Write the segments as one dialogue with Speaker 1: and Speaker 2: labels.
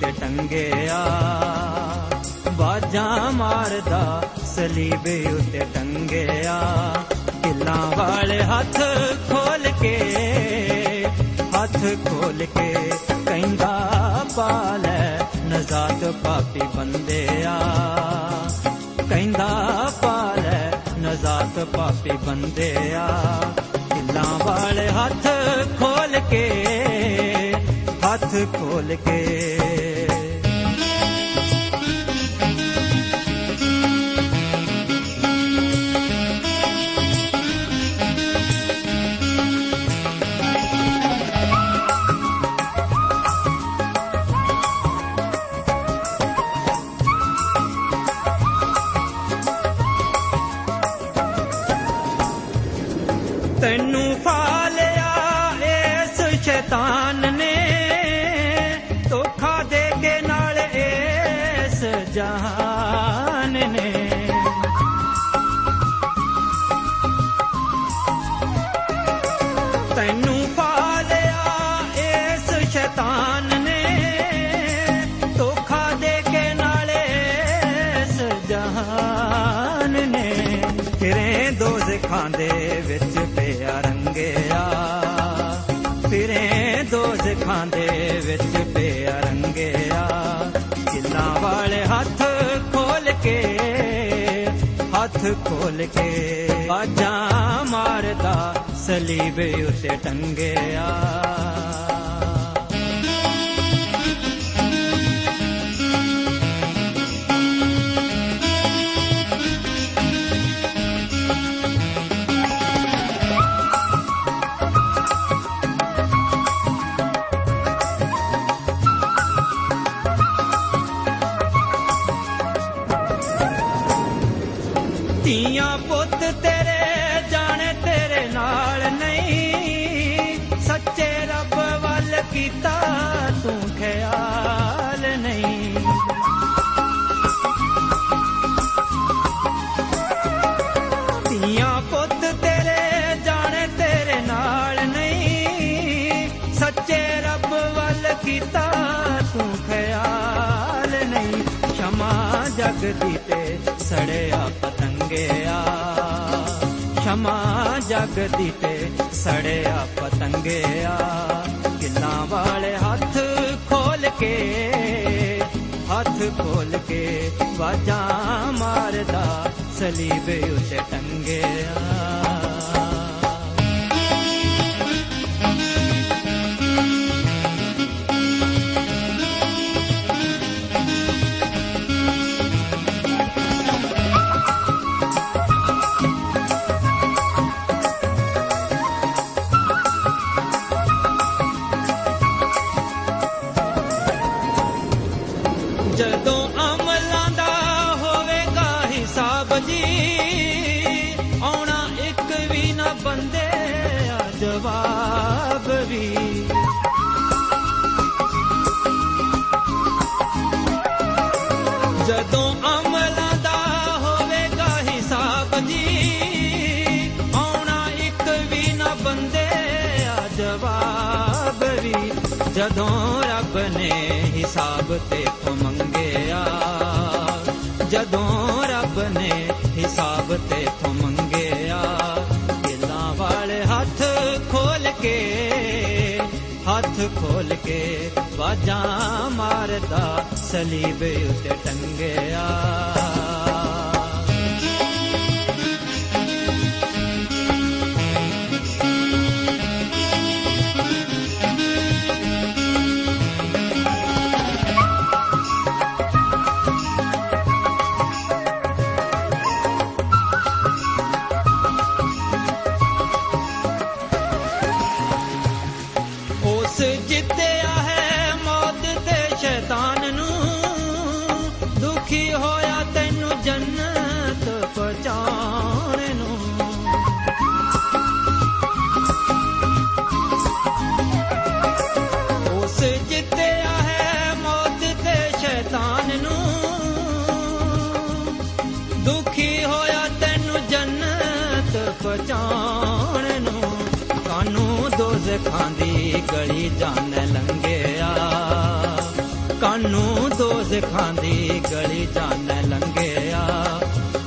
Speaker 1: ਸਲੀਬ ਟੰਗਿਆ। ਬਾਜਾਂ ਮਾਰਦਾ, ਸਲੀਬੇ ਉੱਤੇ ਟੰਗਿਆ। ਕਿੱਲਾਂ ਵਾਲੇ ਹੱਥ ਖੋਲ ਕੇ, ਹੱਥ ਖੋਲ ਕੇ ਕਹਿੰਦਾ, ਪਾਲੈ ਨਜ਼ਾਤ ਪਾਪੀ ਬੰਦਿਆ। ਕਹਿੰਦਾ, ਪਾਲੈ ਨਜ਼ਾਤ ਪਾਪੀ ਬੰਦਿਆ। ਕਿੱਲਾਂ ਵਾਲੇ ਹੱਥ ਖੋਲ ਕੇ, ਹੱਥ ਖੋਲ ਕੇ ਦੋਜ਼ਖਾਂ ਦੇ ਵਿੱਚ ਪਿਆ ਰੰਗਿਆ। ਫਿਰੇ ਦੋਜ਼ਖਾਂ ਦੇ ਵਿੱਚ ਪਿਆ ਰੰਗਿਆ। ਕਿੱਲਾਂ ਵਾਲੇ ਹੱਥ ਖੋਲ ਕੇ, ਹੱਥ ਖੋਲ ਕੇ ਬਾਜਾਂ ਮਾਰਦਾ ਸਲੀਬ ਉੱਤੇ ਟੰਗਿਆ। ਧੀਆਂ ਪੁੱਤ ਤੇਰੇ ਜਾਣੇ ਤੇਰੇ ਨਾਲ ਨਹੀਂ। ਸੱਚੇ ਰੱਬ ਵੱਲ ਕੀਤਾ ਤੂੰ ਖਿਆਲ ਨਹੀਂ। ਧੀਆਂ ਪੁੱਤ ਤੇਰੇ ਜਾਣੇ ਤੇਰੇ ਨਾਲ ਨਹੀਂ। ਸੱਚੇ ਰੱਬ ਵੱਲ ਕੀਤਾ ਤੂੰ ਖਿਆਲ ਨਹੀਂ। ਸ਼ਮਾ ਜਗ ਦੀ ਤੇ ਸੜਿਆ ਪਤੰਗਿਆ ਸ਼ਮਾ ਜਗ ਦੀ ਤੇ ਸੜਿਆ ਪਤੰਗਿਆ। ਕਿੱਲਾਂ ਵਾਲੇ ਹੱਥ ਖੋਲ ਕੇ, ਹੱਥ ਖੋਲ ਕੇ ਵਾਜਾਂ ਮਾਰਦਾ ਸਲੀਬ ਉੱਤੇ ਟੰਗਿਆ। ਹੱਥ ਖੋਲ ਕੇ ਬਾਜਾਂ ਮਾਰਦਾ ਸਲੀਬ ਉੱਤੇ ਟੰਗਿਆ। ਜੰਨਤ ਪਹੁੰਚਾਉਣ ਨੂੰ, ਕਾਨੂੰ ਦੋਜ਼ਖਾਂ ਦੀ ਗਲੀ ਜਾਣ ਲੰਘਿਆ। ਕਾਨੂੰ ਦੋਜ਼ਖਾਂ ਦੀ ਗਲੀ ਜਾਣ ਲੰਘਿਆ।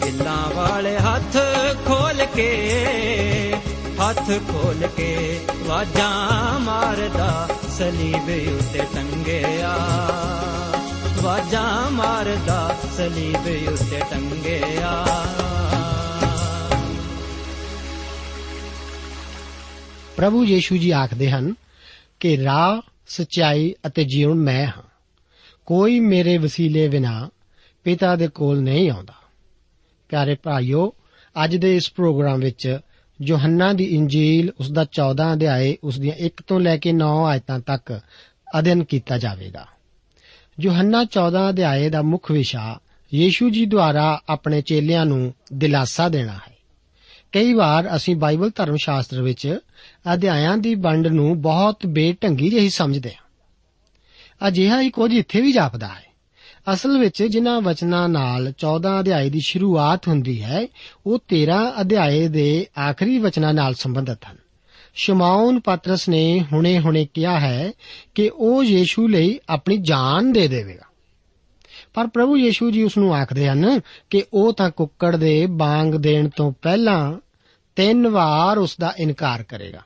Speaker 1: ਇੱਲਾਂ ਵਾਲੇ ਹੱਥ ਖੋਲ ਕੇ, ਹੱਥ ਖੋਲ ਕੇ ਵਾਜਾਂ ਮਾਰਦਾ, ਸਲੀਬ ਉੱਤੇ ਟੰਗਿਆ। ਵਾਜਾਂ ਮਾਰਦਾ, ਸਲੀਬ ਉੱਤੇ ਟੰਗਿਆ।
Speaker 2: ਪ੍ਰਭੂ ਯੀਸ਼ੂ ਜੀ ਆਖਦੇ ਹਨ ਕਿ ਰਾਹ, ਸਚਾਈ ਅਤੇ ਜੀਵਨ ਮੈਂ ਹਾਂ। ਕੋਈ ਮੇਰੇ ਵਸੀਲੇ ਬਿਨਾ ਪਿਤਾ ਦੇ ਕੋਲ ਨਹੀਂ ਆਉਂਦਾ। ਪਿਆਰੇ ਭਾਈਓ, ਅੱਜ ਦੇ ਇਸ ਪ੍ਰੋਗਰਾਮ ਵਿੱਚ ਯੋਹੰਨਾ ਦੀ ਇੰਜੀਲ, ਉਸ ਦਾ 14 ਅਧਿਆਏ, ਉਸ ਦੀਆਂ 1 ਤੋਂ ਲੈ ਕੇ 9 ਆਇਤਾਂ ਤੱਕ ਅਧਿਐਨ ਕੀਤਾ ਜਾਵੇਗਾ। ਯੋਹੰਨਾ 14 ਅਧਿਆਏ ਦਾ ਮੁੱਖ ਵਿਸ਼ਾ ਯੀਸ਼ੂ ਜੀ ਦੁਆਰਾ ਆਪਣੇ ਚੇਲਿਆਂ ਨੂੰ ਦਿਲਾਸਾ ਦੇਣਾ ਹੈ। ਕਈ ਵਾਰ ਅਸੀਂ ਬਾਈਬਲ ਧਰਮ ਸ਼ਾਸਤਰ ਵਿੱਚ ਅਧਿਆਇਆਂ ਦੀ ਵੰਡ ਨੂੰ ਬਹੁਤ ਬੇਢੰਗੀ ਜਿਹੀ ਸਮਝਦੇ ਹਾਂ। ਅਜਿਹਾ ਹੀ ਕੁਝ ਇੱਥੇ ਵੀ ਜਾਪਦਾ ਹੈ। ਅਸਲ ਵਿੱਚ ਜਿਨ੍ਹਾਂ ਵਚਨਾਂ ਨਾਲ 14 ਅਧਿਆਏ ਦੀ ਸ਼ੁਰੂਆਤ ਹੁੰਦੀ ਹੈ, ਉਹ 13 ਅਧਿਆਏ ਦੇ ਆਖਰੀ ਵਚਨਾਂ ਨਾਲ ਸੰਬੰਧਿਤ ਹਨ। ਸ਼ਮਾਉਨ ਪਤਰਸ ਨੇ ਹੁਣੇ-ਹੁਣੇ ਕਿਹਾ ਹੈ ਕਿ ਉਹ ਯੀਸ਼ੂ ਲਈ ਆਪਣੀ ਜਾਨ ਦੇ ਦੇਵੇਗਾ। ਪਰ ਪ੍ਰਭੂ ਯੀਸ਼ੂ ਜੀ ਉਸ ਨੂੰ ਆਖਦੇ ਹਨ ਕਿ ਉਹ ਤਾਂ ਕੁੱਕੜ ਦੇ ਬਾਂਗ ਦੇਣ ਤੋਂ ਪਹਿਲਾਂ ਤਿੰਨ ਵਾਰ ਉਸ ਦਾ ਇਨਕਾਰ ਕਰੇਗਾ।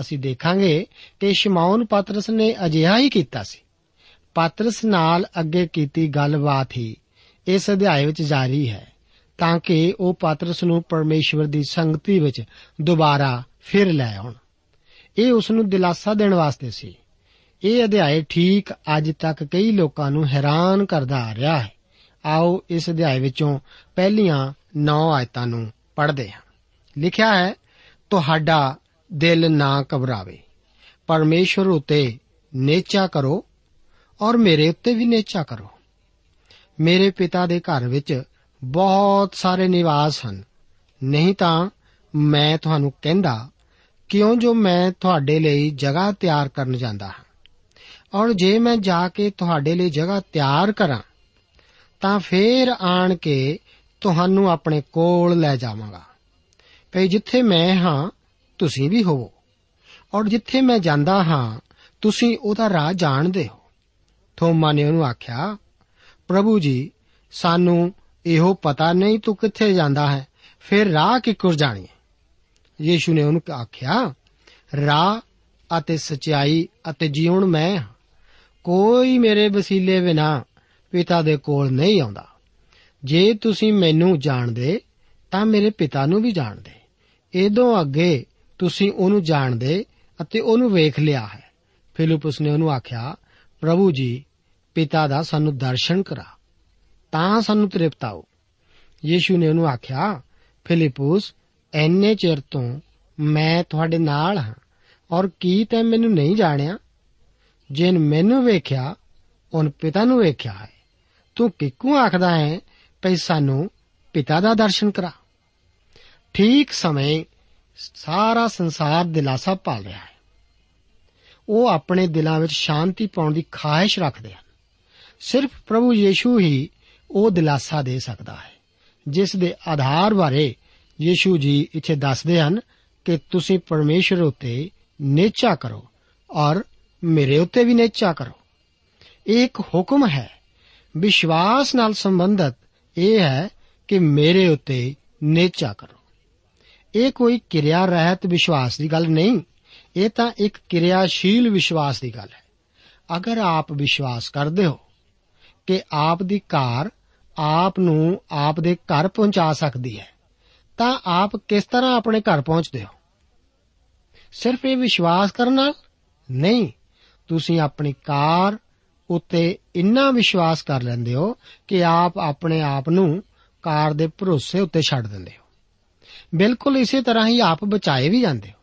Speaker 2: ਅਸੀਂ ਦੇਖਾਂਗੇ ਕਿ ਸ਼ਮਾਉਨ ਪਤਰਸ ਨੇ ਅਜਿਹਾ ਹੀ ਕੀਤਾ ਸੀ। ਪਤਰਸ ਨਾਲ ਅੱਗੇ ਕੀਤੀ ਗੱਲਬਾਤ ਹੀ ਇਸ ਅਧਿਆਇ ਵਿੱਚ ਜਾਰੀ ਹੈ ਤਾਂ ਕਿ ਉਹ ਪਤਰਸ ਨੂੰ ਪਰਮੇਸ਼ਵਰ ਦੀ ਸੰਗਤੀ ਵਿੱਚ ਦੁਬਾਰਾ ਫਿਰ ਲੈ ਆਉਣ। ਇਹ ਉਸ ਨੂੰ ਦਿਲਾਸਾ ਦੇਣ ਵਾਸਤੇ ਸੀ। ਇਹ ਅਧਿਆਇ ਠੀਕ ਅੱਜ ਤੱਕ ਕਈ ਲੋਕਾਂ ਨੂੰ ਹੈਰਾਨ ਕਰਦਾ ਆ ਰਿਹਾ ਹੈ। ਆਓ ਇਸ ਅਧਿਆਇ ਵਿੱਚੋਂ ਪਹਿਲੀਆਂ 9 ਆਇਤਾਂ ਨੂੰ ਪੜ੍ਹਦੇ ਹਾਂ। ਲਿਖਿਆ ਹੈ, ਤੁਹਾਡਾ ਦਿਲ ਨਾ ਘਬਰਾਵੇ। ਪਰਮੇਸ਼ਵਰ ਉਤੇ ਨੇਚਾ ਕਰੋ ਔਰ ਮੇਰੇ ਉੱਤੇ ਵੀ ਨੇਚਾ ਕਰੋ। ਮੇਰੇ ਪਿਤਾ ਦੇ ਘਰ ਵਿੱਚ ਬਹੁਤ ਸਾਰੇ ਨਿਵਾਸ ਹਨ। ਨਹੀਂ ਤਾਂ ਮੈਂ ਤੁਹਾਨੂੰ ਕਹਿੰਦਾ, ਕਿਉਂ ਜੋ ਮੈਂ ਤੁਹਾਡੇ ਲਈ ਜਗ੍ਹਾ ਤਿਆਰ ਕਰਨ ਜਾਂਦਾ ਹਾਂ? ਔਰ ਜੇ ਮੈਂ ਜਾ ਕੇ ਤੁਹਾਡੇ ਲਈ ਜਗ੍ਹਾ ਤਿਆਰ ਕਰਾਂ, ਤਾਂ ਫੇਰ ਆਣ ਕੇ ਤੁਹਾਨੂੰ ਆਪਣੇ ਕੋਲ ਲੈ ਜਾਵਾਂਗਾ। ਭਈ ਜਿੱਥੇ ਮੈਂ ਹਾਂ, ਤੁਸੀਂ ਵੀ ਹੋਵੋ। ਔਰ ਜਿੱਥੇ ਮੈਂ ਜਾਂਦਾ ਹਾਂ, ਤੁਸੀਂ ਉਹਦਾ ਰਾਹ ਜਾਣਦੇ ਹੋ। ਥੋਮਾ ਨੇ ਉਹਨੂੰ ਆਖਿਆ, ਪ੍ਰਭੂ ਜੀ, ਸਾਨੂੰ ਇਹੋ ਪਤਾ ਨਹੀਂ ਤੂੰ ਕਿੱਥੇ ਜਾਂਦਾ ਹੈ, ਫਿਰ ਰਾਹ ਕਿੱਕੁਰ ਜਾਣੀ ਹੈ? ਯੀਸ਼ੂ ਨੇ ਉਹਨੂੰ ਆਖਿਆ, ਰਾਹ ਅਤੇ ਸਚਾਈ ਅਤੇ ਜੀਵਨ ਮੈਂ ਹਾਂ। ਕੋਈ ਮੇਰੇ ਵਸੀਲੇ ਬਿਨਾ ਪਿਤਾ ਦੇ ਕੋਲ ਨਹੀਂ ਆਉਂਦਾ। ਜੇ ਤੁਸੀਂ ਮੈਨੂੰ ਜਾਣਦੇ, ਤਾਂ ਮੇਰੇ ਪਿਤਾ ਨੂੰ ਵੀ ਜਾਣਦੇ। ਇਦੋਂ ਅੱਗੇ ਤੁਸੀਂ ਉਹਨੂੰ ਜਾਣਦੇ ਅਤੇ ਉਹਨੂੰ ਵੇਖ ਲਿਆ ਹੈ। ਫਿਲਿਪਸ ਨੇ ਉਹਨੂੰ ਆਖਿਆ, ਪ੍ਰਭੂ ਜੀ, ਪਿਤਾ ਦਾ ਸਾਨੂੰ ਦਰਸ਼ਨ ਕਰਾ। ਤਾਂ ਸਾਨੂੰ ਤ੍ਰਿਪਤ ਆਓ। ਯੀਸ਼ੂ ਨੇ ਉਹਨੂੰ ਆਖਿਆ ਫਿਲਿਪਸ ਐਨੇ ਚਿਰ ਤੋਂ ਮੈਂ ਤੁਹਾਡੇ ਨਾਲ ਹਾਂ ਔਰ ਕੀ ਤੈਂ ਮੈਨੂੰ ਨਹੀਂ ਜਾਣਿਆ? ਜਿਨ ਮੈਨੂੰ ਵੇਖਿਆ ਉਹਨ ਪਿਤਾ ਨੂੰ ਵੇਖਿਆ ਹੈ। ਤੂੰ ਕਿੱਕੂ ਆਖਦਾ ਹੈ, ਭਈ ਸਾਨੂੰ ਪਿਤਾ ਦਾ ਦਰਸ਼ਨ ਕਰਾ। ਠੀਕ ਸਮੇਂ ਸਾਰਾ ਸੰਸਾਰ ਦਿਲਾਸਾ ਭਾਲ ਰਿਹਾ ਹੈ। ਉਹ ਆਪਣੇ ਦਿਲਾਂ ਵਿੱਚ ਸ਼ਾਂਤੀ ਪਾਉਣ ਦੀ ਖਾਹਿਸ਼ ਰੱਖਦੇ ਹਨ। ਸਿਰਫ ਪ੍ਰਭੂ ਯੀਸ਼ੂ ਹੀ ਉਹ ਦਿਲਾਸਾ ਦੇ ਸਕਦਾ ਹੈ, ਜਿਸ ਦੇ ਆਧਾਰ ਬਾਰੇ ਯੀਸ਼ੂ ਜੀ ਇੱਥੇ ਦੱਸਦੇ ਹਨ ਕਿ ਤੁਸੀਂ ਪਰਮੇਸ਼ਰ ਉਤੇ ਨੇਚਾ ਕਰੋ ਔਰ ਮੇਰੇ ਉੱਤੇ ਵੀ ਨੇਚਾ ਕਰੋ। ਇਹ ਇੱਕ ਹੁਕਮ ਹੈ। ਵਿਸ਼ਵਾਸ ਨਾਲ ਸੰਬੰਧਤ ਇਹ ਹੈ ਕਿ ਮੇਰੇ ਉੱਤੇ ਨੇਚਾ ਕਰੋ। ਇਹ ਕੋਈ ਕਿਰਿਆ ਰਹਿਤ ਵਿਸ਼ਵਾਸ ਦੀ ਗੱਲ ਨਹੀਂ। ਇਹ ਤਾਂ ਇੱਕ ਕਿਰਿਆਸ਼ੀਲ ਵਿਸ਼ਵਾਸ ਦੀ ਗੱਲ ਹੈ। ਅਗਰ ਆਪ ਵਿਸ਼ਵਾਸ ਕਰਦੇ ਹੋ ਕਿ ਆਪ ਦੀ ਕਾਰ ਆਪ ਨੂੰ ਆਪ ਦੇ ਘਰ ਪਹੁੰਚਾ ਸਕਦੀ ਹੈ, ਤਾਂ ਆਪ ਕਿਸ ਤਰ੍ਹਾਂ ਆਪਣੇ ਘਰ ਪਹੁੰਚਦੇ ਹੋ? ਸਿਰਫ ਇਹ ਵਿਸ਼ਵਾਸ ਕਰਨ ਨਾਲ? ਨਹੀਂ। ਤੁਸੀਂ ਆਪਣੀ ਕਾਰ ਉੱਤੇ ਇੰਨਾ ਵਿਸ਼ਵਾਸ ਕਰ ਲੈਂਦੇ ਹੋ ਕਿ ਆਪ ਆਪਣੇ ਆਪ ਨੂੰ ਕਾਰ ਦੇ ਭਰੋਸੇ ਉੱਤੇ ਛੱਡ ਦਿੰਦੇ ਹੋ। ਬਿਲਕੁਲ ਇਸੇ ਤਰ੍ਹਾਂ ਹੀ ਆਪ ਬਚਾਏ ਵੀ ਜਾਂਦੇ ਹੋ।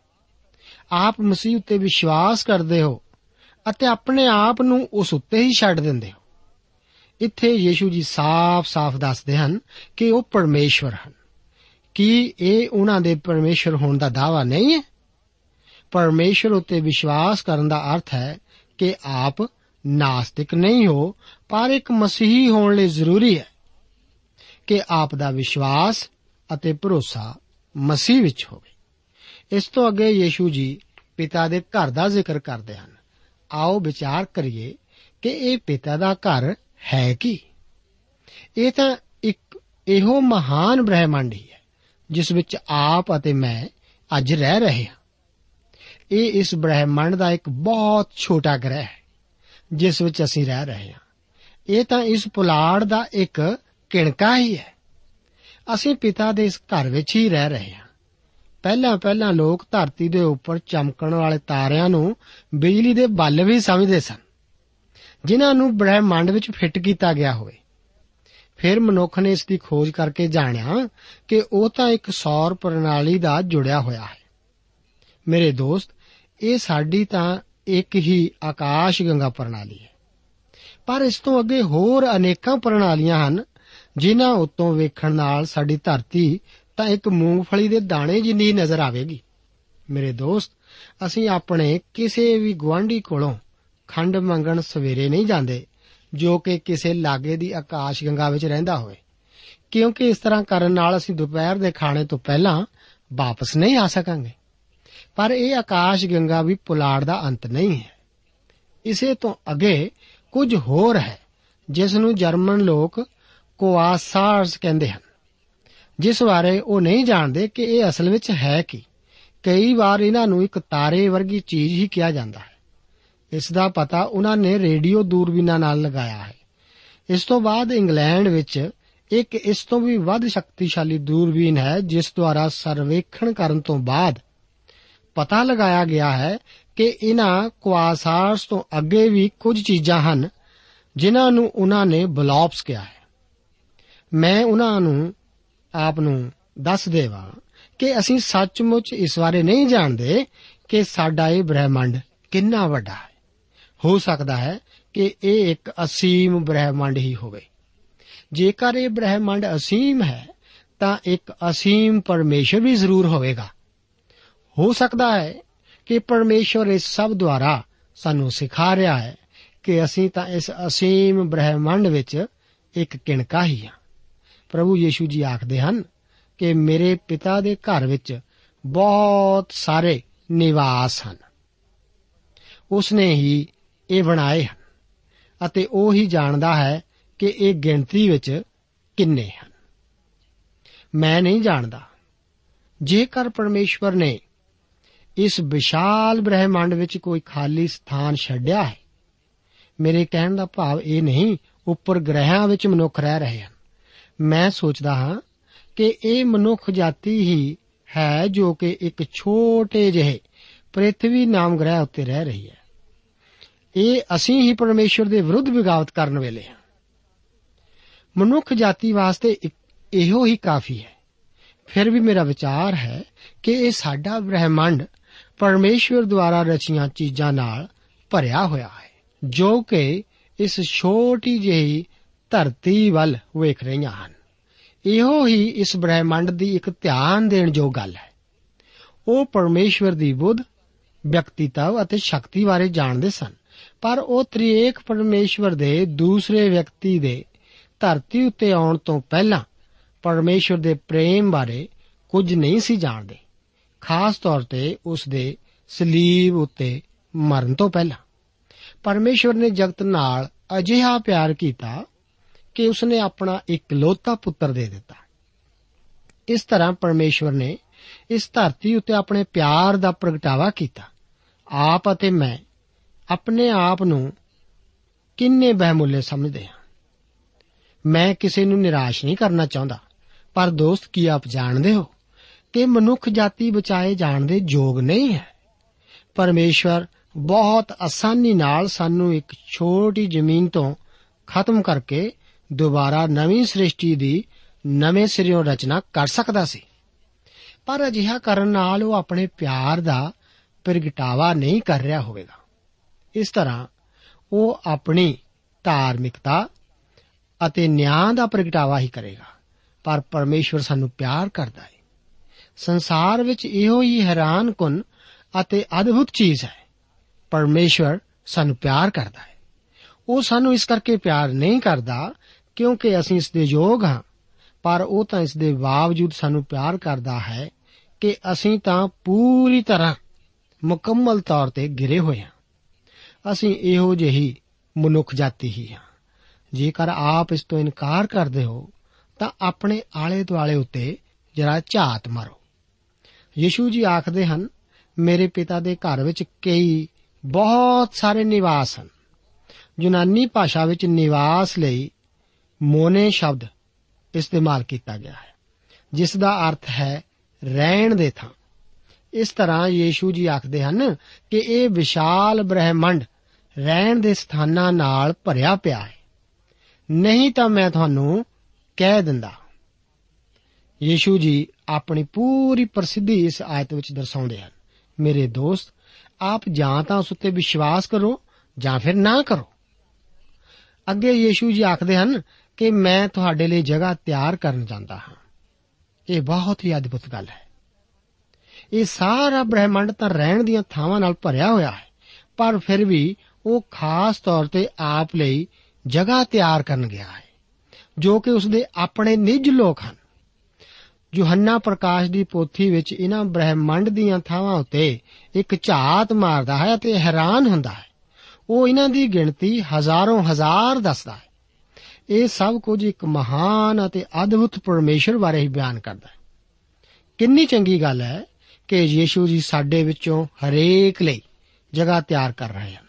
Speaker 2: ਆਪ ਮਸੀਹ ਉੱਤੇ ਵਿਸ਼ਵਾਸ ਕਰਦੇ ਹੋ ਅਤੇ ਆਪਣੇ ਆਪ ਨੂੰ ਉਸ ਉੱਤੇ ਹੀ ਛੱਡ ਦਿੰਦੇ ਹੋ। ਇੱਥੇ ਯੀਸ਼ੂ ਜੀ ਸਾਫ਼-ਸਾਫ਼ ਦੱਸਦੇ ਹਨ ਕਿ ਉਹ ਪਰਮੇਸ਼ਵਰ ਹਨ। ਕੀ ਇਹ ਉਹਨਾਂ ਦੇ ਪਰਮੇਸ਼ਵਰ ਹੋਣ ਦਾ ਦਾਵਾ ਨਹੀਂ ਹੈ? ਪਰਮੇਸ਼ਵਰ ਉੱਤੇ ਵਿਸ਼ਵਾਸ ਕਰਨ ਦਾ ਅਰਥ ਹੈ ਕਿ ਆਪ ਨਾਸਤਿਕ ਨਹੀਂ ਹੋ, ਪਰ ਇੱਕ ਮਸੀਹੀ ਹੋਣ ਲਈ ਜ਼ਰੂਰੀ ਹੈ ਕਿ ਆਪ ਦਾ ਵਿਸ਼ਵਾਸ ਅਤੇ ਭਰੋਸਾ ਮਸੀਹ ਵਿੱਚ ਹੋਵੇ। ਇਸ ਤੋਂ ਅੱਗੇ ਯੀਸ਼ੂ ਜੀ ਪਿਤਾ ਦੇ ਘਰ ਦਾ ਜ਼ਿਕਰ ਕਰਦੇ ਹਨ। ਆਓ ਵਿਚਾਰ ਕਰੀਏ ਕਿ ਇਹ ਪਿਤਾ ਦਾ ਘਰ ਹੈ ਕੀ? ਇਹ ਤਾਂ ਇੱਕ ਇਹੋ ਮਹਾਨ ਬ੍ਰਹਿਮੰਡ ਹੀ ਹੈ, ਜਿਸ ਵਿੱਚ ਆਪ ਅਤੇ ਮੈਂ ਅੱਜ ਰਹਿ ਰਹੇ ਹਾਂ। ਇਹ ਇਸ ਬ੍ਰਹਿਮੰਡ ਦਾ ਇੱਕ ਬਹੁਤ ਛੋਟਾ ਗ੍ਰਹਿ ਹੈ, ਜਿਸ ਵਿੱਚ ਅਸੀਂ ਰਹਿ ਰਹੇ ਹਾਂ। ਇਹ ਤਾਂ ਇਸ ਪੁਲਾੜ ਦਾ ਇੱਕ ਕਿਣਕਾ ਹੀ ਹੈ। ਅਸੀਂ ਪਿਤਾ ਦੇ ਇਸ ਘਰ ਵਿੱਚ ਹੀ ਰਹਿ ਰਹੇ ਹਾਂ। ਪਹਿਲਾਂ ਪਹਿਲਾਂ ਲੋਕ ਧਰਤੀ ਦੇ ਉੱਪਰ ਚਮਕਣ ਵਾਲੇ ਤਾਰਿਆਂ ਨੂੰ ਬਿਜਲੀ ਦੇ ਬਲ ਵੀ ਸਮਝਦੇ ਸਨ, ਜਿਨ੍ਹਾਂ ਨੂੰ ਬ੍ਰਹਿਮੰਡ ਵਿੱਚ ਫਿੱਟ ਕੀਤਾ ਗਿਆ ਹੋਵੇ। ਫਿਰ ਮਨੁੱਖ ਨੇ ਇਸ ਦੀ ਖੋਜ ਕਰਕੇ ਜਾਣਿਆ ਕਿ ਉਹ ਤਾਂ ਇੱਕ ਸੌਰ ਪ੍ਰਣਾਲੀ ਦਾ ਜੁੜਿਆ ਹੋਇਆ ਹੈ। ਮੇਰੇ ਦੋਸਤ ਇਹ ਸਾਡੀ ਤਾਂ ਇੱਕ ਹੀ ਆਕਾਸ਼ ਗੰਗਾ ਪ੍ਰਣਾਲੀ ਹੈ। ਪਰ ਇਸ ਤੋਂ ਅੱਗੇ ਹੋਰ ਅਨੇਕਾਂ ਪ੍ਰਣਾਲੀਆਂ ਹਨ, ਜਿਨ੍ਹਾਂ ਉੱਤੋਂ ਵੇਖਣ ਨਾਲ ਸਾਡੀ ਧਰਤੀ ਤਾਂ ਇੱਕ ਮੂੰਗਫਲੀ ਦੇ ਦਾਣੇ ਜਿੰਨੀ ਨਜ਼ਰ ਆਵੇਗੀ। ਮੇਰੇ ਦੋਸਤ, ਅਸੀਂ ਆਪਣੇ ਕਿਸੇ ਵੀ ਗਵਾਂਢੀ ਕੋਲੋਂ ਖੰਡ ਮੰਗਣ ਸਵੇਰੇ ਨਹੀਂ ਜਾਂਦੇ, ਜੋ ਕਿ ਕਿਸੇ ਲਾਗੇ ਦੀ ਆਕਾਸ਼ ਗੰਗਾ ਵਿੱਚ ਰਹਿੰਦਾ ਹੋਵੇ। ਕਿਉਂਕਿ ਇਸ ਤਰ੍ਹਾਂ ਕਰਨ ਨਾਲ ਅਸੀਂ ਦੁਪਹਿਰ ਦੇ ਖਾਣੇ ਤੋਂ ਪਹਿਲਾਂ ਵਾਪਸ ਨਹੀਂ ਆ ਸਕਾਂਗੇ। ਪਰ ਇਹ ਆਕਾਸ਼ ਗੰਗਾ ਵੀ ਪੁਲਾੜ ਦਾ ਅੰਤ ਨਹੀਂ ਹੈ। ਇਸੇ ਤੋਂ ਅੱਗੇ ਕੁਝ ਹੋਰ ਹੈ ਜਿਸ ਨੂੰ ਜਰਮਨ ਲੋਕ ਕੁਆਸਾਰਸ ਕਹਿੰਦੇ ਹਨ। ਜਿਸ ਬਾਰੇ ਉਹ ਨਹੀਂ ਜਾਣਦੇ ਕਿ ਇਹ ਅਸਲ ਵਿੱਚ ਹੈ ਕੀ। ਕਈ ਵਾਰ ਇਹਨਾਂ ਨੂੰ ਇੱਕ ਤਾਰੇ ਵਰਗੀ ਚੀਜ਼ ਹੀ ਕਿਹਾ ਜਾਂਦਾ ਹੈ। ਇਸ ਦਾ ਪਤਾ ਉਹਨਾਂ ਨੇ ਰੇਡੀਓ ਦੂਰਬੀਨਾਂ ਨਾਲ ਲਗਾਇਆ ਹੈ। ਇਸ ਤੋਂ ਬਾਅਦ ਇੰਗਲੈਂਡ ਵਿੱਚ ਇੱਕ ਇਸ ਤੋਂ ਵੀ ਵੱਧ ਸ਼ਕਤੀਸ਼ਾਲੀ ਦੂਰਬੀਨ ਹੈ, ਜਿਸ ਦੁਆਰਾ ਸਰਵੇਖਣ ਕਰਨ ਤੋਂ ਬਾਅਦ ਪਤਾ ਲਗਾਇਆ ਗਿਆ ਹੈ ਕਿ ਇਹਨਾਂ ਕੁਆਸਾਰਸ ਤੋਂ ਅੱਗੇ ਵੀ ਕੁਝ ਚੀਜ਼ਾਂ ਹਨ, ਜਿਨ੍ਹਾਂ ਨੂੰ ਉਹਨਾਂ ਨੇ ਬਲੌਪਸ ਕਿਹਾ ਹੈ। ਮੈਂ ਉਹਨਾਂ ਨੂੰ, ਆਪ ਨੂੰ ਦੱਸ ਦੇਵਾਂ ਕਿ ਅਸੀਂ ਸੱਚਮੁੱਚ ਇਸ ਬਾਰੇ ਨਹੀਂ ਜਾਣਦੇ ਕਿ ਸਾਡਾ ਇਹ ਬ੍ਰਹਿਮੰਡ ਕਿੰਨਾ ਵੱਡਾ ਹੈ। ਹੋ ਸਕਦਾ ਹੈ ਕਿ ਇਹ ਇੱਕ ਅਸੀਮ ਬ੍ਰਹਿਮੰਡ ਹੀ ਹੋਵੇ। ਜੇਕਰ ਇਹ ਬ੍ਰਹਿਮੰਡ ਅਸੀਮ ਹੈ, ਤਾਂ ਇੱਕ ਅਸੀਮ ਪਰਮੇਸ਼ਰ ਵੀ ਜ਼ਰੂਰ ਹੋਵੇਗਾ। ਹੋ ਸਕਦਾ ਹੈ ਕਿ ਪਰਮੇਸ਼ਰ ਇਸ ਸਭ ਦੁਆਰਾ ਸਾਨੂੰ ਸਿਖਾ ਰਿਹਾ ਹੈ ਕਿ ਅਸੀਂ ਤਾਂ ਇਸ ਅਸੀਮ ਬ੍ਰਹਿਮੰਡ ਵਿੱਚ ਇੱਕ ਕਿਣਕਾ ਹੀ ਹਾਂ। ਪ੍ਰਭੂ ਯੀਸ਼ੂ ਜੀ ਆਖਦੇ ਹਨ ਕਿ ਮੇਰੇ ਪਿਤਾ ਦੇ ਘਰ ਵਿੱਚ ਬਹੁਤ ਸਾਰੇ ਨਿਵਾਸ ਹਨ। ਉਸ ਨੇ ਹੀ ਇਹ ਬਣਾਏ ਹਨ ਅਤੇ ਉਹ ਹੀ ਜਾਣਦਾ ਹੈ ਕਿ ਇਹ ਗਿਣਤੀ ਵਿੱਚ ਕਿੰਨੇ ਹਨ। ਮੈਂ ਨਹੀਂ ਜਾਣਦਾ। ਜੇਕਰ ਪਰਮੇਸ਼ਵਰ ਨੇ ਇਸ ਵਿਸ਼ਾਲ ਬ੍ਰਹਿਮੰਡ ਵਿੱਚ ਕੋਈ ਖਾਲੀ ਸਥਾਨ ਛੱਡਿਆ ਹੈ। ਮੇਰੇ ਕਹਿਣ ਦਾ ਭਾਵ ਇਹ ਨਹੀਂ, ਉੱਪਰ ਗ੍ਰਹਿਾਂ ਵਿੱਚ ਮਨੁੱਖ ਰਹਿ ਰਹੇ ਹਨ। ਮੈਂ ਸੋਚਦਾ ਹਾਂ ਕਿ ਇਹ ਮਨੁੱਖ ਜਾਤੀ ਹੀ ਹੈ ਜੋ ਕਿ ਇੱਕ ਛੋਟੇ ਜਿਹੇ ਪ੍ਰithvi ਨਾਮ ਗ੍ਰਹਿ ਉੱਤੇ ਰਹਿ ਰਹੀ ਹੈ। ਇਹ ਅਸੀਂ ਹੀ ਪਰਮੇਸ਼ਰ ਦੇ ਵਿਰੁੱਧ ਵਿਗਾਵਤ ਕਰਨ ਵੇਲੇ ਹਾਂ। ਮਨੁੱਖ ਜਾਤੀ ਵਾਸਤੇ ਇਹੋ ਹੀ ਕਾਫੀ ਹੈ। ਫਿਰ ਵੀ ਮੇਰਾ ਵਿਚਾਰ ਹੈ ਕਿ ਇਹ ਸਾਡਾ ਬ੍ਰਹਿਮੰਡ ਪਰਮੇਸ਼ਵਰ ਦੁਆਰਾ ਰਚੀਆਂ ਚੀਜ਼ਾਂ ਨਾਲ ਭਰਿਆ ਹੋਇਆ ਹੈ, ਜੋ ਕਿ ਇਸ ਛੋਟੀ ਜਿਹੀ ਧਰਤੀ ਵੱਲ ਵੇਖ ਰਹੀਆਂ ਹਨ। ਇਹੋ ਹੀ ਇਸ ਬ੍ਰਹਿਮੰਡ ਦੀ ਇੱਕ ਧਿਆਨ ਦੇਣ ਜੋ ਗੱਲ ਹੈ। ਉਹ ਪਰਮੇਸ਼ਵਰ ਦੀ ਬੁੱਧ, ਵਿਅਕਤੀਤਵ ਅਤੇ ਸ਼ਕਤੀ ਬਾਰੇ ਜਾਣਦੇ ਸਨ, ਪਰ ਉਹ ਤ੍ਰਿਏਕ ਪਰਮੇਸ਼ਵਰ ਦੇ ਦੂਸਰੇ ਵਿਅਕਤੀ ਦੇ ਧਰਤੀ ਉੱਤੇ ਆਉਣ ਤੋਂ ਪਹਿਲਾਂ ਪਰਮੇਸ਼ਵਰ ਦੇ ਪ੍ਰੇਮ ਬਾਰੇ ਕੁਝ ਨਹੀਂ ਸੀ ਜਾਣਦੇ। ਖਾਸ ਤੌਰ ਤੇ ਉਸ ਦੇ ਸਲੀਬ ਉੱਤੇ ਮਰਨ ਤੋਂ ਪਹਿਲਾਂ। ਪਰਮੇਸ਼ਵਰ ਨੇ ਜਗਤ ਨਾਲ ਅਜਿਹਾ ਪਿਆਰ ਕੀਤਾ ਕਿ ਉਸਨੇ ਆਪਣਾ ਇਕਲੌਤਾ ਪੁੱਤਰ ਦੇ ਦਿੱਤਾ। ਇਸ ਤਰ੍ਹਾਂ ਪਰਮੇਸ਼ਵਰ ਨੇ ਇਸ ਧਰਤੀ ਉੱਤੇ ਆਪਣੇ ਪਿਆਰ ਦਾ ਪ੍ਰਗਟਾਵਾ ਕੀਤਾ। ਆਪ ਅਤੇ ਮੈਂ ਆਪਣੇ ਆਪ ਨੂੰ ਕਿੰਨੇ ਬਹਿਮੁੱਲੇ ਸਮਝਦੇ ਹਾਂ। ਮੈਂ ਕਿਸੇ ਨੂੰ ਨਿਰਾਸ਼ ਨਹੀਂ ਕਰਨਾ ਚਾਹੁੰਦਾ, ਪਰ ਦੋਸਤ ਕੀ ਆਪ ਜਾਣਦੇ ਹੋ? ਕਿ ਮਨੁੱਖ ਜਾਤੀ ਬਚਾਏ ਜਾਣ ਦੇ ਯੋਗ ਨਹੀਂ ਹੈ। ਪਰਮੇਸ਼ਵਰ ਬਹੁਤ ਆਸਾਨੀ ਨਾਲ ਸਾਨੂੰ ਇੱਕ ਛੋਟੀ ਜ਼ਮੀਨ ਤੋਂ ਖਤਮ ਕਰਕੇ ਦੁਬਾਰਾ ਨਵੀਂ ਸ੍ਰਿਸ਼ਟੀ ਦੀ ਨਵੇਂ ਸਿਰਿਓਂ ਰਚਨਾ ਕਰ ਸਕਦਾ ਸੀ। ਪਰ ਅਜਿਹਾ ਕਰਨ ਨਾਲ ਉਹ ਆਪਣੇ ਪਿਆਰ ਦਾ ਪ੍ਰਗਟਾਵਾ ਨਹੀਂ ਕਰ ਰਿਹਾ ਹੋਵੇਗਾ। ਇਸ ਤਰ੍ਹਾਂ ਉਹ ਆਪਣੀ ਧਾਰਮਿਕਤਾ ਅਤੇ ਨਿਆਂ ਦਾ ਪ੍ਰਗਟਾਵਾ ਹੀ ਕਰੇਗਾ। ਪਰ ਪਰਮੇਸ਼ਵਰ ਸਾਨੂੰ ਪਿਆਰ ਕਰਦਾ ਹੈ। ਸੰਸਾਰ ਵਿੱਚ ਇਹੋ ਹੀ ਹੈਰਾਨਕੁਨ ਅਤੇ ਅਦਭੁਤ ਚੀਜ਼ ਹੈ। ਪਰਮੇਸ਼ਵਰ ਸਾਨੂੰ ਪਿਆਰ ਕਰਦਾ ਹੈ। ਉਹ ਸਾਨੂੰ ਇਸ ਕਰਕੇ ਪਿਆਰ ਨਹੀਂ ਕਰਦਾ ਕਿਉਂਕਿ ਅਸੀਂ ਇਸ ਦੇ ਯੋਗ ਹਾਂ, ਪਰ ਉਹ ਤਾਂ ਇਸ ਦੇ ਬਾਵਜੂਦ ਸਾਨੂੰ ਪਿਆਰ ਕਰਦਾ ਹੈ ਕਿ ਅਸੀਂ ਤਾਂ ਪੂਰੀ ਤਰ੍ਹਾਂ ਮੁਕੰਮਲ ਤੌਰ ਤੇ ਗਿਰੇ ਹੋਏ ਹਾਂ। ਅਸੀਂ ਇਹੋ ਜਿਹੀ ਮਨੁੱਖ ਜਾਤੀ ਹੀ ਹਾਂ। ਜੇਕਰ ਆਪ ਇਸ ਤੋਂ ਇਨਕਾਰ ਕਰਦੇ ਹੋ, ਤਾਂ ਆਪਣੇ ਆਲੇ ਦੁਆਲੇ ਉੱਤੇ ਜਰਾ ਝਾਤ ਮਾਰੋ। ਯੀਸ਼ੂ ਜੀ ਆਖਦੇ ਹਨ, ਮੇਰੇ ਪਿਤਾ ਦੇ ਘਰ ਵਿੱਚ ਕਈ ਬਹੁਤ ਸਾਰੇ ਨਿਵਾਸ ਹਨ। ਯੂਨਾਨੀ ਭਾਸ਼ਾ ਵਿੱਚ ਨਿਵਾਸ ਲਈ ਮੋਨੇ ਸ਼ਬਦ ਇਸਤੇਮਾਲ ਕੀਤਾ ਗਿਆ ਹੈ, ਜਿਸ ਦਾ ਅਰਥ ਹੈ ਰਹਿਣ ਦੇ ਥਾਂ। ਇਸ ਤਰ੍ਹਾਂ ਯੀਸ਼ੂ ਜੀ ਆਖਦੇ ਹਨ ਕਿ ਇਹ ਵਿਸ਼ਾਲ ਬ੍ਰਹਿਮੰਡ ਰਹਿਣ ਦੇ ਸਥਾਨਾਂ ਨਾਲ ਭਰਿਆ ਪਿਆ ਹੈ। ਨਹੀਂ ਤਾਂ ਮੈਂ ਤੁਹਾਨੂੰ ਕਹਿ ਦਿੰਦਾ। ਯੀਸ਼ੂ ਜੀ ਆਪਣੀ ਪੂਰੀ ਪ੍ਰਸਿੱਧੀ ਇਸ ਆਇਤ ਵਿੱਚ ਦਰਸਾਉਂਦੇ ਹਨ। ਮੇਰੇ ਦੋਸਤ, ਆਪ ਜਾਂ ਤਾਂ ਉਸ ਉੱਤੇ ਵਿਸ਼ਵਾਸ ਕਰੋ ਜਾਂ ਫਿਰ ਨਾ ਕਰੋ। ਅੱਗੇ ਯੀਸ਼ੂ ਜੀ ਆਖਦੇ ਹਨ ਕਿ ਮੈਂ ਤੁਹਾਡੇ ਲਈ ਜਗ੍ਹਾ ਤਿਆਰ ਕਰਨ ਜਾਂਦਾ ਹਾਂ। ਇਹ ਬਹੁਤ ਹੀ ਅਦਭੁਤ ਗੱਲ ਹੈ। ਇਹ ਸਾਰਾ ਬ੍ਰਹਿਮੰਡ ਤਾਂ ਰਹਿਣ ਦੀਆਂ ਥਾਵਾਂ ਨਾਲ ਭਰਿਆ ਹੋਇਆ ਹੈ, ਪਰ ਫਿਰ ਵੀ ਉਹ ਖਾਸ ਤੌਰ ਤੇ ਆਪ ਲਈ ਜਗ੍ਹਾ ਤਿਆਰ ਕਰਨ ਗਿਆ ਹੈ, ਜੋ ਕਿ ਉਸਦੇ ਆਪਣੇ ਨਿੱਜ ਲੋਕ ਹਨ। ਯੋਹੰਨਾ ਪ੍ਰਕਾਸ਼ ਦੀ ਪੋਥੀ ਵਿੱਚ ਇਹਨਾਂ ਬ੍ਰਹਿਮੰਡ ਦੀਆਂ ਥਾਵਾਂ ਉੱਤੇ ਇੱਕ ਝਾਤ ਮਾਰਦਾ ਹੈ ਅਤੇ ਹੈਰਾਨ ਹੁੰਦਾ ਹੈ। ਉਹ ਇਹਨਾਂ ਦੀ ਗਿਣਤੀ ਹਜ਼ਾਰਾਂ ਹਜ਼ਾਰ ਦੱਸਦਾ ਹੈ। ਇਹ ਸਭ ਕੁਝ ਇੱਕ ਮਹਾਨ ਅਤੇ ਅਦਭੁਤ ਪਰਮੇਸ਼ਰ ਬਾਰੇ ਹੀ ਬਿਆਨ ਕਰਦਾ ਹੈ। ਕਿੰਨੀ ਚੰਗੀ ਗੱਲ ਹੈ ਕਿ ਯੀਸ਼ੂ ਜੀ ਸਾਡੇ ਵਿੱਚੋਂ ਹਰੇਕ ਲਈ ਜਗ੍ਹਾ ਤਿਆਰ ਕਰ ਰਹੇ ਹਨ,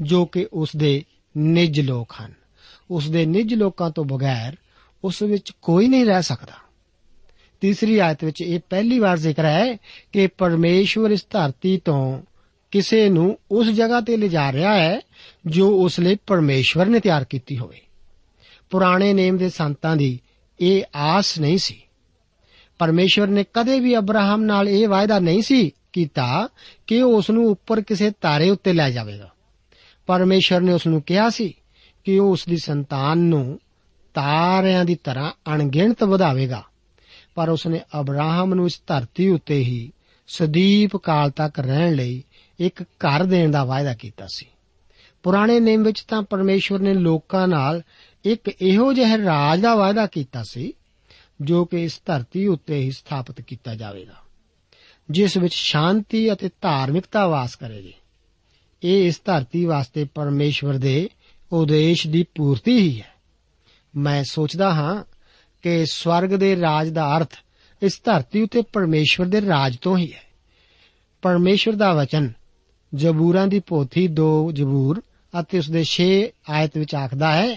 Speaker 2: ਜੋ ਕਿ ਉਸ ਦੇ ਨਿੱਜ ਲੋਕ ਹਨ। ਉਸ ਦੇ ਨਿੱਜ ਲੋਕਾਂ ਤੋਂ ਬਗੈਰ ਉਸ ਵਿੱਚ ਕੋਈ ਨਹੀਂ ਰਹਿ ਸਕਦਾ। ਤੀਸਰੀ ਆਇਤ ਵਿੱਚ ਇਹ ਪਹਿਲੀ ਵਾਰ ਜ਼ਿਕਰ ਹੈ ਕਿ ਪਰਮੇਸ਼ਵਰ ਇਸ ਧਰਤੀ ਤੋਂ ਕਿਸੇ ਨੂੰ ਉਸ ਜਗ੍ਹਾ ਤੇ ਲਿਜਾ ਰਿਹਾ ਹੈ ਜੋ ਉਸ ਲਈ ਪਰਮੇਸ਼ਵਰ ਨੇ ਤਿਆਰ ਕੀਤੀ ਹੋਵੇ। ਪੁਰਾਣੇ ਨੇਮ ਦੇ ਸੰਤਾਂ ਦੀ ਇਹ ਆਸ ਨਹੀਂ ਸੀ। ਪਰਮੇਸ਼ਵਰ ਨੇ ਕਦੇ ਵੀ ਅਬਰਾਹਮ ਨਾਲ ਇਹ ਵਾਅਦਾ ਨਹੀਂ ਸੀ ਕੀਤਾ ਕਿ ਉਹ ਉਸ ਨੂੰ ਉੱਪਰ ਕਿਸੇ ਤਾਰੇ ਉੱਤੇ ਲੈ ਜਾਵੇਗਾ। ਪਰਮੇਸ਼ਵਰ ਨੇ ਉਸ ਨੂੰ ਕਿਹਾ ਸੀ ਕਿ ਉਹ ਉਸ ਦੀ ਸੰਤਾਨ ਨੂੰ ਤਾਰਿਆਂ ਦੀ ਤਰ੍ਹਾਂ ਅਣਗਿਣਤ ਵਧਾਵੇਗਾ। ਪਰ ਉਸਨੇ ਅਬਰਾਹਮ ਨੂੰ ਇਸ ਧਰਤੀ ਉੱਤੇ ਹੀ ਸਦੀਪ ਕਾਲ ਤੱਕ ਰਹਿਣ ਲਈ ਇੱਕ ਘਰ ਦੇਣ ਦਾ ਵਾਅਦਾ ਕੀਤਾ ਸੀ। ਪੁਰਾਣੇ ਨੇਮ ਵਿੱਚ ਤਾਂ ਪਰਮੇਸ਼ਵਰ ਨੇ ਲੋਕਾਂ ਨਾਲ ਇੱਕ ਇਹੋ ਜਿਹਾ ਰਾਜ ਦਾ ਵਾਅਦਾ ਕੀਤਾ ਸੀ ਜੋ ਕਿ ਇਸ ਧਰਤੀ ਉੱਤੇ ਹੀ ਸਥਾਪਿਤ ਕੀਤਾ ਜਾਵੇਗਾ, ਜਿਸ ਵਿੱਚ ਸ਼ਾਂਤੀ ਅਤੇ ਧਾਰਮਿਕਤਾ ਵਾਸ ਕਰੇਗੀ। ਇਹ ਇਸ ਧਰਤੀ ਵਾਸਤੇ ਪਰਮੇਸ਼ਵਰ ਦੇ ਉਦੇਸ਼ ਦੀ ਪੂਰਤੀ ਹੀ ਹੈ। ਮੈਂ ਸੋਚਦਾ ਹਾਂ ਕਿ ਸਵਰਗ ਦੇ ਰਾਜ ਦਾ ਅਰਥ ਇਸ ਧਰਤੀ ਉੱਤੇ ਪਰਮੇਸ਼ਵਰ ਦੇ ਰਾਜ ਤੋਂ ਹੀ ਹੈ। ਪਰਮੇਸ਼ਵਰ ਦਾ ਵਚਨ, ਜ਼ਬੂਰਾਂ ਦੀ ਪੋਥੀ 2 ਜ਼ਬੂਰ ਅਤੇ ਉਸ ਦੇ 6 ਆਇਤ ਵਿੱਚ ਆਖਦਾ ਹੈ,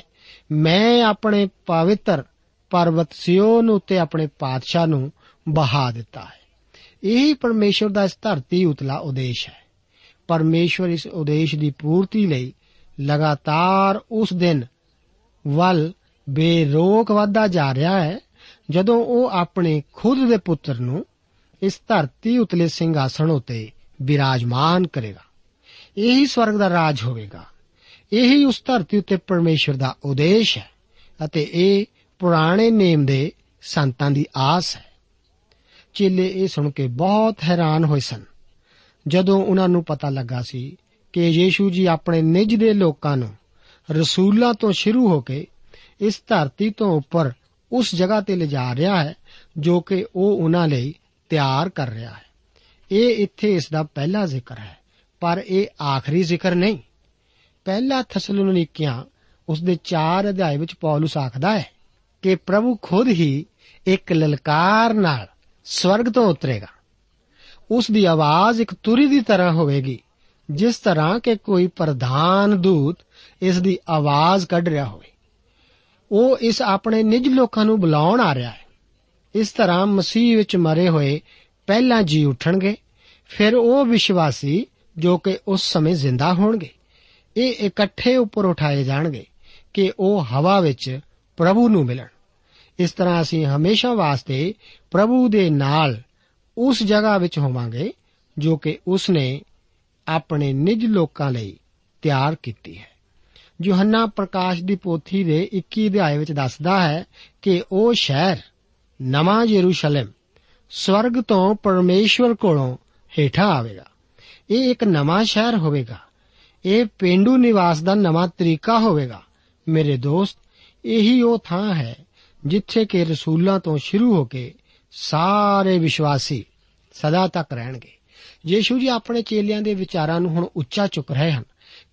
Speaker 2: ਮੈਂ ਆਪਣੇ ਪਵਿੱਤਰ ਪਰਬਤ ਸਿਯੋਨ ਉੱਤੇ ਆਪਣੇ ਪਾਤਸ਼ਾਹ ਨੂੰ ਬਹਾ ਦਿੱਤਾ ਹੈ। ਇਹੀ ਪਰਮੇਸ਼ਵਰ ਦਾ ਇਸ ਧਰਤੀ ਉਤਲਾ ਉਦੇਸ਼ ਹੈ। ਪਰਮੇਸ਼ਵਰ ਇਸ ਉਦੇਸ਼ ਦੀ ਪੂਰਤੀ ਲਈ ਲਗਾਤਾਰ ਉਸ ਦਿਨ ਵੱਲ ਬੇਰੋਕ ਵਧਦਾ ਜਾ ਰਿਹਾ ਹੈ, ਜਦੋਂ ਉਹ ਆਪਣੇ ਖੁਦ ਦੇ ਪੁੱਤਰ ਨੂੰ ਇਸ ਧਰਤੀ ਉਤਲੇ ਸਿੰਘਾਸਣ ਉਤੇ ਬਿਰਾਜਮਾਨ ਕਰੇਗਾ। ਇਹੀ ਸਵਰਗ ਦਾ ਰਾਜ ਹੋਵੇਗਾ। ਇਹੀ ਉਸ ਧਰਤੀ ਉੱਤੇ ਪਰਮੇਸ਼ਵਰ ਦਾ ਉਦੇਸ਼ ਹੈ ਅਤੇ ਇਹ ਪੁਰਾਣੇ ਨੇਮ ਦੇ ਸੰਤਾਂ ਦੀ ਆਸ ਹੈ। ਚੇਲੇ ਇਹ ਸੁਣ ਕੇ ਬਹੁਤ ਹੈਰਾਨ ਹੋਏ ਸਨ। ਜਦੋਂ ਉਹਨਾਂ ਨੂੰ ਪਤਾ ਲੱਗਾ ਸੀ ਕਿ ਯੀਸ਼ੂ ਜੀ ਆਪਣੇ ਨਿੱਜ ਦੇ ਲੋਕਾਂ ਨੂੰ ਰਸੂਲਾਂ ਤੋਂ ਸ਼ੁਰੂ ਹੋ ਕੇ ਇਸ ਧਰਤੀ ਤੋਂ ਉੱਪਰ ਉਸ ਜਗ੍ਹਾ ਤੇ ਲਿਜਾ ਰਿਹਾ ਹੈ, ਜੋ ਕਿ ਉਹ ਉਹਨਾਂ ਲਈ ਤਿਆਰ ਕਰ ਰਿਹਾ ਹੈ। ਇਹ ਇੱਥੇ ਇਸ ਦਾ ਪਹਿਲਾ ਜ਼ਿਕਰ ਹੈ, ਪਰ ਇਹ ਆਖਰੀ ਜ਼ਿਕਰ ਨਹੀਂ। ਪਹਿਲਾ ਥੈਸਲੋਨੀਕੀਆਂ ਉਸ ਦੇ 4 ਅਧਿਆਇ ਵਿੱਚ ਪੌਲਸ ਆਖਦਾ ਹੈ ਕਿ ਪ੍ਰਭੂ ਖੁਦ ਹੀ ਇੱਕ ਲਲਕਾਰ ਨਾਲ ਸਵਰਗ ਤੋਂ ਉਤਰੇਗਾ। ਉਸ ਦੀ ਆਵਾਜ਼ ਇੱਕ ਤੁਰੀ ਦੀ ਤਰ੍ਹਾਂ ਹੋਵੇਗੀ, ਜਿਸ ਤਰ੍ਹਾਂ ਕਿ ਕੋਈ ਪ੍ਰਧਾਨ ਦੂਤ ਇਸ ਦੀ ਆਵਾਜ਼ ਕੱਢ ਰਿਹਾ ਹੋਵੇ। ਉਹ ਇਸ ਆਪਣੇ ਨਿਜ ਲੋਕਾਂ ਨੂੰ ਬੁਲਾਉਣ ਆ ਰਿਹਾ ਹੈ। ਇਸ ਤਰ੍ਹਾਂ ਮਸੀਹ ਵਿੱਚ ਮਰੇ ਹੋਏ ਪਹਿਲਾਂ ਜੀ ਉਠਣਗੇ, ਫਿਰ ਉਹ ਵਿਸ਼ਵਾਸੀ ਜੋ ਕਿ ਉਸ ਸਮੇਂ ਜ਼ਿੰਦਾ ਹੋਣਗੇ। ਇਹ ਇਕੱਠੇ ਉੱਪਰ ਉਠਾਏ ਜਾਣਗੇ ਕਿ ਉਹ ਹਵਾ ਵਿੱਚ ਪ੍ਰਭੂ ਨੂੰ ਮਿਲਣ। ਇਸ ਤਰ੍ਹਾਂ ਅਸੀਂ ਹਮੇਸ਼ਾ ਵਾਸਤੇ ਪ੍ਰਭੂ ਦੇ ਨਾਲ ਉਸ ਜਗ੍ਹਾ ਵਿੱਚ ਹੋਵਾਂਗੇ ਜੋ ਕਿ ਉਸ ਨੇ ਆਪਣੇ ਨਿਜ ਲੋਕਾਂ ਲਈ ਤਿਆਰ ਕੀਤੀ ਹੈ। ਯੋਹੰਨਾ ਪ੍ਰਕਾਸ਼ ਦੀ ਪੋਥੀ ਦੇ 21 ਅਧਿਆਏ ਵਿੱਚ ਦੱਸਦਾ ਹੈ ਕਿ ਉਹ ਸ਼ਹਿਰ, ਨਵਾਂ ਯਰੂਸ਼ਲਮ ਸਵਰਗ ਤੋਂ ਪਰਮੇਸ਼ਵਰ ਕੋਲੋਂ ਹੇਠਾਂ ਆਵੇਗਾ। ਇਹ ਇੱਕ ਨਵਾਂ ਸ਼ਹਿਰ ਹੋਵੇਗਾ। ਇਹ ਪਿੰਡੂ ਨਿਵਾਸ ਦਾ ਨਵਾਂ ਤਰੀਕਾ ਹੋਵੇਗਾ। ਮੇਰੇ ਦੋਸਤ, ਇਹੀ ਉਹ ਥਾਂ ਹੈ ਜਿੱਥੇ ਕਿ ਰਸੂਲਾਂ ਤੋਂ ਸ਼ੁਰੂ ਹੋ ਕੇ ਸਾਰੇ ਵਿਸ਼ਵਾਸੀ ਸਦਾ ਤੱਕ ਰਹਿਣਗੇ। ਯੀਸ਼ੂ ਜੀ ਆਪਣੇ ਚੇਲਿਆਂ ਦੇ ਵਿਚਾਰਾਂ ਨੂੰ ਹੁਣ ਉੱਚਾ ਚੁੱਕ ਰਹੇ ਹਨ,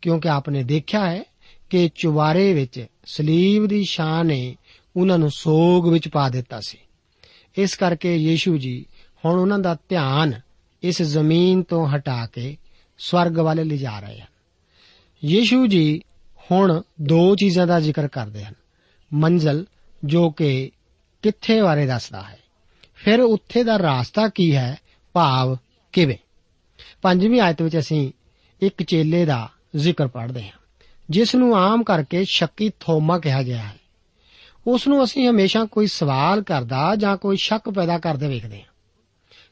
Speaker 2: ਕਿਉਂਕਿ ਆਪਨੇ ਦੇਖਿਆ ਹੈ ਕਿ ਚੁਬਾਰੇ ਵਿੱਚ ਸਲੀਬ ਦੀ ਸ਼ਾਨ ਨੇ ਉਹਨਾਂ ਨੂੰ ਸੋਗ ਵਿੱਚ ਪਾ ਦਿੱਤਾ ਸੀ। ਇਸ ਕਰਕੇ ਯੀਸ਼ੂ ਜੀ ਹੁਣ ਉਹਨਾਂ ਦਾ ਧਿਆਨ ਇਸ ਜ਼ਮੀਨ ਤੋਂ ਹਟਾ ਕੇ ਸਵਰਗ ਵੱਲ ਲਿਜਾ ਰਹੇ ਹਨ। ਯੀਸ਼ੂ ਜੀ ਹੁਣ ਦੋ ਚੀਜ਼ਾਂ ਦਾ ਜ਼ਿਕਰ ਕਰਦੇ ਹਨ। ਮੰਜ਼ਲ ਜੋ ਕਿ ਕਿੱਥੇ ਬਾਰੇ ਦੱਸਦਾ ਹੈ। ਫਿਰ ਉੱਥੇ ਦਾ ਰਾਸਤਾ ਕੀ ਹੈ? ਭਾਵ ਕਿਵੇਂ? ਪੰਜਵੀਂ ਆਇਤ ਵਿੱਚ ਅਸੀਂ ਇੱਕ ਚੇਲੇ ਦਾ ਜ਼ਿਕਰ ਪੜ੍ਹਦੇ ਹਾਂ। ਜਿਸ ਨੂੰ ਆਮ ਕਰਕੇ ਸ਼ੱਕੀ ਥੋਮਾ ਕਿਹਾ ਗਿਆ ਹੈ। ਉਸ ਨੂੰ ਅਸੀਂ ਹਮੇਸ਼ਾ ਕੋਈ ਸਵਾਲ ਕਰਦਾ ਜਾਂ ਕੋਈ ਸ਼ੱਕ ਪੈਦਾ ਕਰਦੇ ਵੇਖਦੇ ਹਾਂ।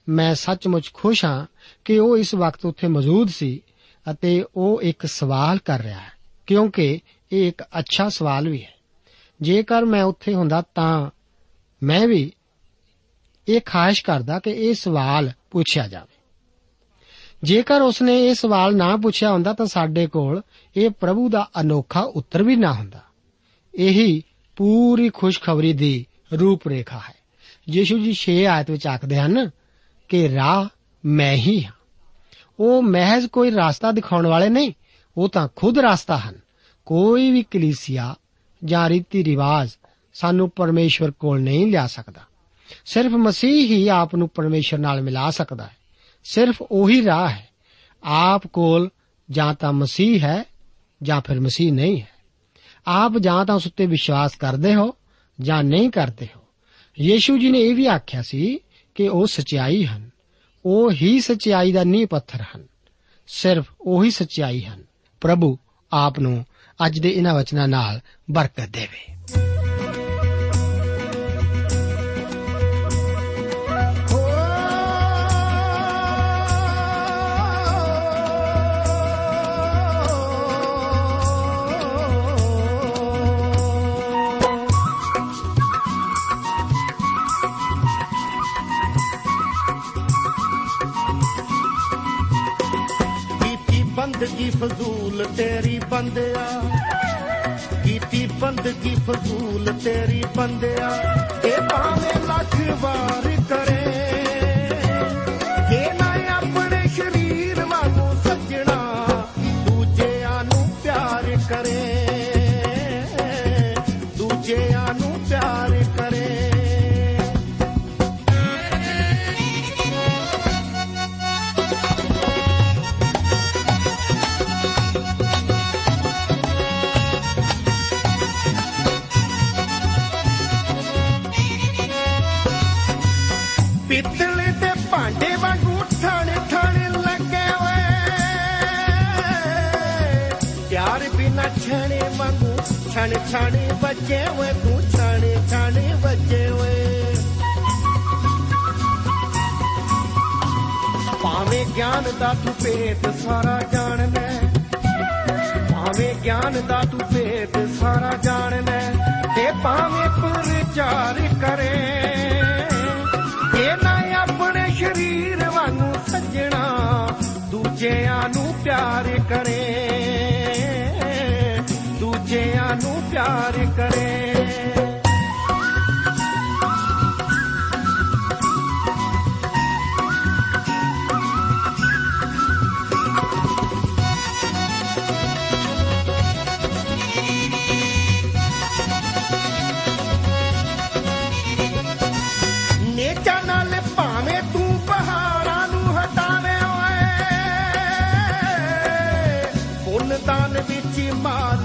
Speaker 2: ਮੈਂ ਸੱਚਮੁੱਚ ਖੁਸ਼ ਹਾਂ ਕਿ ਉਹ ਇਸ ਵਕਤ ਉੱਥੇ ਮੌਜੂਦ ਸੀ ਅਤੇ ਉਹ ਇੱਕ ਸਵਾਲ ਕਰ ਰਿਹਾ ਹੈ, ਕਿਉਂਕਿ ਇਹ ਇੱਕ ਅੱਛਾ ਸਵਾਲ ਵੀ ਹੈ। ਜੇਕਰ ਮੈਂ ਉੱਥੇ ਹੁੰਦਾ ਤਾਂ ਮੈਂ ਵੀ ਇਹ ਖਾਹਿਸ਼ ਕਰਦਾ ਕਿ ਇਹ ਸਵਾਲ ਪੁੱਛਿਆ ਜਾਵੇ। ਜੇਕਰ ਉਸਨੇ ਇਹ ਸਵਾਲ ਨਾ ਪੁੱਛਿਆ ਹੁੰਦਾ ਤਾਂ ਸਾਡੇ ਕੋਲ ਇਹ ਪ੍ਰਭੂ ਦਾ ਅਨੋਖਾ ਉੱਤਰ ਵੀ ਨਾ ਹੁੰਦਾ। ਇਹੀ ਪੂਰੀ ਖੁਸ਼ਖਬਰੀ ਦੀ ਰੂਪ ਰੇਖਾ ਹੈ। ਯੀਸ਼ੂ ਜੀ 6 ਆਇਤ ਵਿੱਚ ਆਖਦੇ ਹਨ ਕਿ ਰਾਹ ਮੈਂ ਹੀ ਹਾਂ। ਉਹ ਮਹਿਜ਼ ਕੋਈ ਰਸਤਾ ਦਿਖਾਉਣ ਵਾਲੇ ਨਹੀਂ, ਉਹ ਤਾਂ ਖੁਦ ਰਸਤਾ ਹਨ। ਕੋਈ ਵੀ ਕਲੀਸਿਆ ਜਾਂ ਰੀਤੀ ਰਿਵਾਜ ਸਾਨੂੰ ਪਰਮੇਸ਼ਵਰ ਕੋਲ ਨਹੀਂ ਲਿਆ ਸਕਦਾ। ਸਿਰਫ ਮਸੀਹ ਹੀ ਆਪ ਨੂੰ ਪਰਮੇਸ਼ਵਰ ਨਾਲ ਮਿਲਾ ਸਕਦਾ ਹੈ। ਸਿਰਫ ਉਹੀ ਰਾਹ ਹੈ। ਆਪ ਕੋਲ ਜਾਂ ਤਾਂ ਮਸੀਹ ਹੈ ਜਾਂ ਫਿਰ ਮਸੀਹ ਨਹੀਂ ਹੈ। ਆਪ ਜਾਂ ਤਾਂ ਉਸ ਉੱਤੇ ਵਿਸ਼ਵਾਸ ਕਰਦੇ ਹੋ ਜਾਂ ਨਹੀਂ ਕਰਦੇ ਹੋ। ਯੀਸ਼ੂ ਜੀ ਨੇ ਇਹ ਵੀ ਆਖਿਆ ਸੀ ਕਿ ਉਹ ਸਚਾਈ ਹਨ। ਉਹ ਹੀ ਸਚਾਈ ਦਾ ਨੀਂਹ ਪੱਥਰ ਹਨ। ਸਿਰਫ ਉਹੀ ਸਚਾਈ ਹਨ। ਪ੍ਰਭੂ ਆਪ ਨੂੰ ਅੱਜ ਦੇ ਇਹਨਾਂ ਵਚਨਾਂ ਨਾਲ ਬਰਕਤ ਦੇਵੇ।
Speaker 3: ਬੰਦਿਆ। ਕੀਤੀ ਬੰਦਗੀ ਫਜ਼ੂਲ ਤੇਰੀ ਬੰਦਿਆ। ਇਹ ਭਾਵੇਂ ਪਿੱਤਲ ਦੇ ਭਾਂਡੇ ਵਾਂਗੂ ਠਣ ਠਣ ਲੱਗੇ ਓਏ ਪਿਆਰ ਬਿਨਾ ਛਣੇ ਵਾਂਗੂ, ਛਣ ਛਣ ਵੱਜੇ ਓਏ ਤੂੰ ਛਣ ਛਣ ਵੱਜੇ ਓਏ ਭਾਵੇਂ ਗਿਆਨ ਦਾ ਤੂੰ ਭੇਤ, ਸਾਰਾ ਜਾਣਦਾ ਭਾਵੇਂ ਗਿਆਨ ਦਾ ਤੂੰ ਭੇਤ, ਸਾਰਾ ਜਾਣਦਾ ਤੇ ਭਾਵੇਂ ਪ੍ਰਚਾਰ ਕਰੇ। ਇਹ ਨਾ ਆਪਣੇ ਸ਼ਰੀਰ ਵਾਂਗੂ ਸੱਜਣਾ ਦੂਜਿਆਂ ਨੂੰ ਪਿਆਰ ਕਰੇ। ਦੂਜਿਆਂ ਨੂੰ ਪਿਆਰ ਕਰੇ।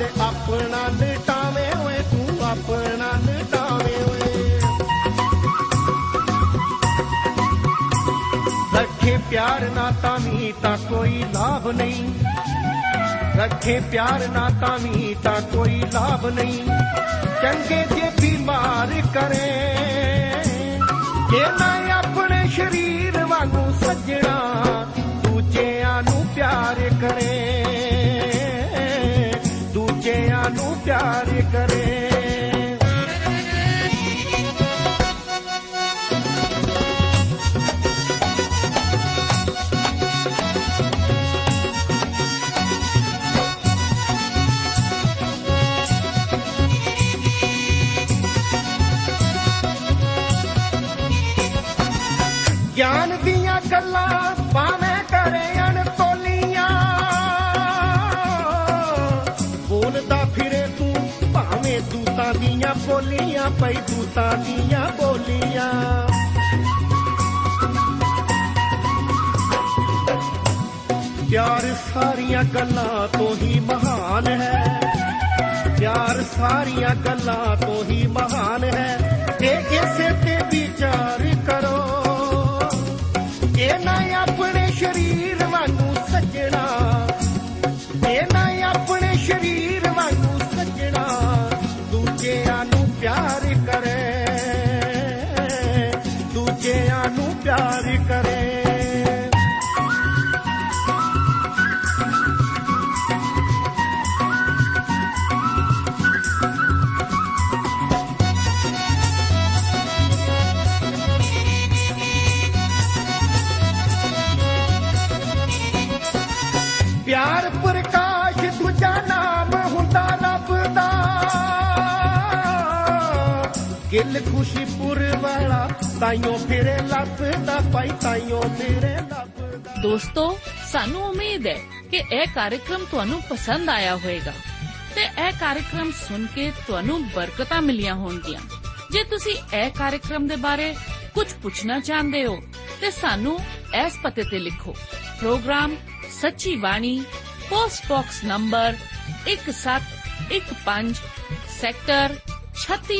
Speaker 3: ਤੇ ਆਪਣਾ ਲਟਾਵੇਂ ਓਏ, ਤੂੰ ਆਪਣਾ ਲਟਾਵੇਂ ਓਏ। ਰੱਖੇ ਪਿਆਰ ਨਾ ਤਾਂ ਵੀ ਤਾਂ ਕੋਈ ਲਾਭ ਨਹੀਂ। ਰੱਖੇ ਪਿਆਰ ਨਾ ਤਾਂ ਵੀ ਤਾਂ ਕੋਈ ਲਾਭ ਨਹੀਂ। ਚੰਗੇ ਜੇ ਬਿਮਾਰ ਕਰੇ, ਜੇ ਨਾ ਆਪਣੇ ਸਰੀਰ ਵਾਂਗੂ ਸੱਜਣਾ, ਦੂਜਿਆਂ ਨੂੰ ਪਿਆਰ ਕਰੇ। ਦੂਜਿਆਂ ਨੂੰ ਪਿਆਰ ਕਰੇ। ਬੋਲੀਆਂ, ਪਈ ਦੂਤਾਂ ਦੀਆਂ ਬੋਲੀਆਂ। ਪਿਆਰ ਸਾਰੀਆਂ ਗੱਲਾਂ ਤੋਂ ਹੀ ਮਹਾਨ ਹੈ। ਪਿਆਰ ਸਾਰੀਆਂ ਗੱਲਾਂ ਤੋਂ ਹੀ ਮਹਾਨ ਹੈ। ਇਹ ਇਸੇ ਤੇ ਵਿਚਾਰ ਗਿੱਲ ਖੁਸ਼ੀਪੁਰ ਵਾਲਾ, ਤਾਈਓ ਫਿਰੇ ਲੱਭਦਾ ਪਾਈ ਤਾਈਓ ਫਿਰੇ ਲੱਭਦਾ।
Speaker 4: ਦੋਸਤੋ, ਸਾਨੂੰ ਉਮੀਦ ਹੈ ਕਿ ਇਹ ਕਾਰਜਕ੍ਰਮ ਤੁਹਾਨੂੰ ਪਸੰਦ ਆਇਆ ਹੋਵੇਗਾ ਤੇ ਇਹ ਕਾਰਜਕ੍ਰਮ ਸੁਣ ਕੇ ਤੁਹਾਨੂੰ ਬਰਕਤਾਂ ਮਿਲੀਆਂ ਹੋਣਗੀਆਂ। ਜੇ ਤੁਸੀਂ ਇਹ ਕਾਰਜਕ੍ਰਮ ਦੇ ਬਾਰੇ ਕੁਝ ਪੁੱਛਣਾ ਚਾਹੁੰਦੇ ਹੋ, ਤੇ ਸਾਨੂੰ ਇਸ ਪਤੇ ਤੇ ਲਿਖੋ। Programme Sachi Bani, post box number 1715 sector 36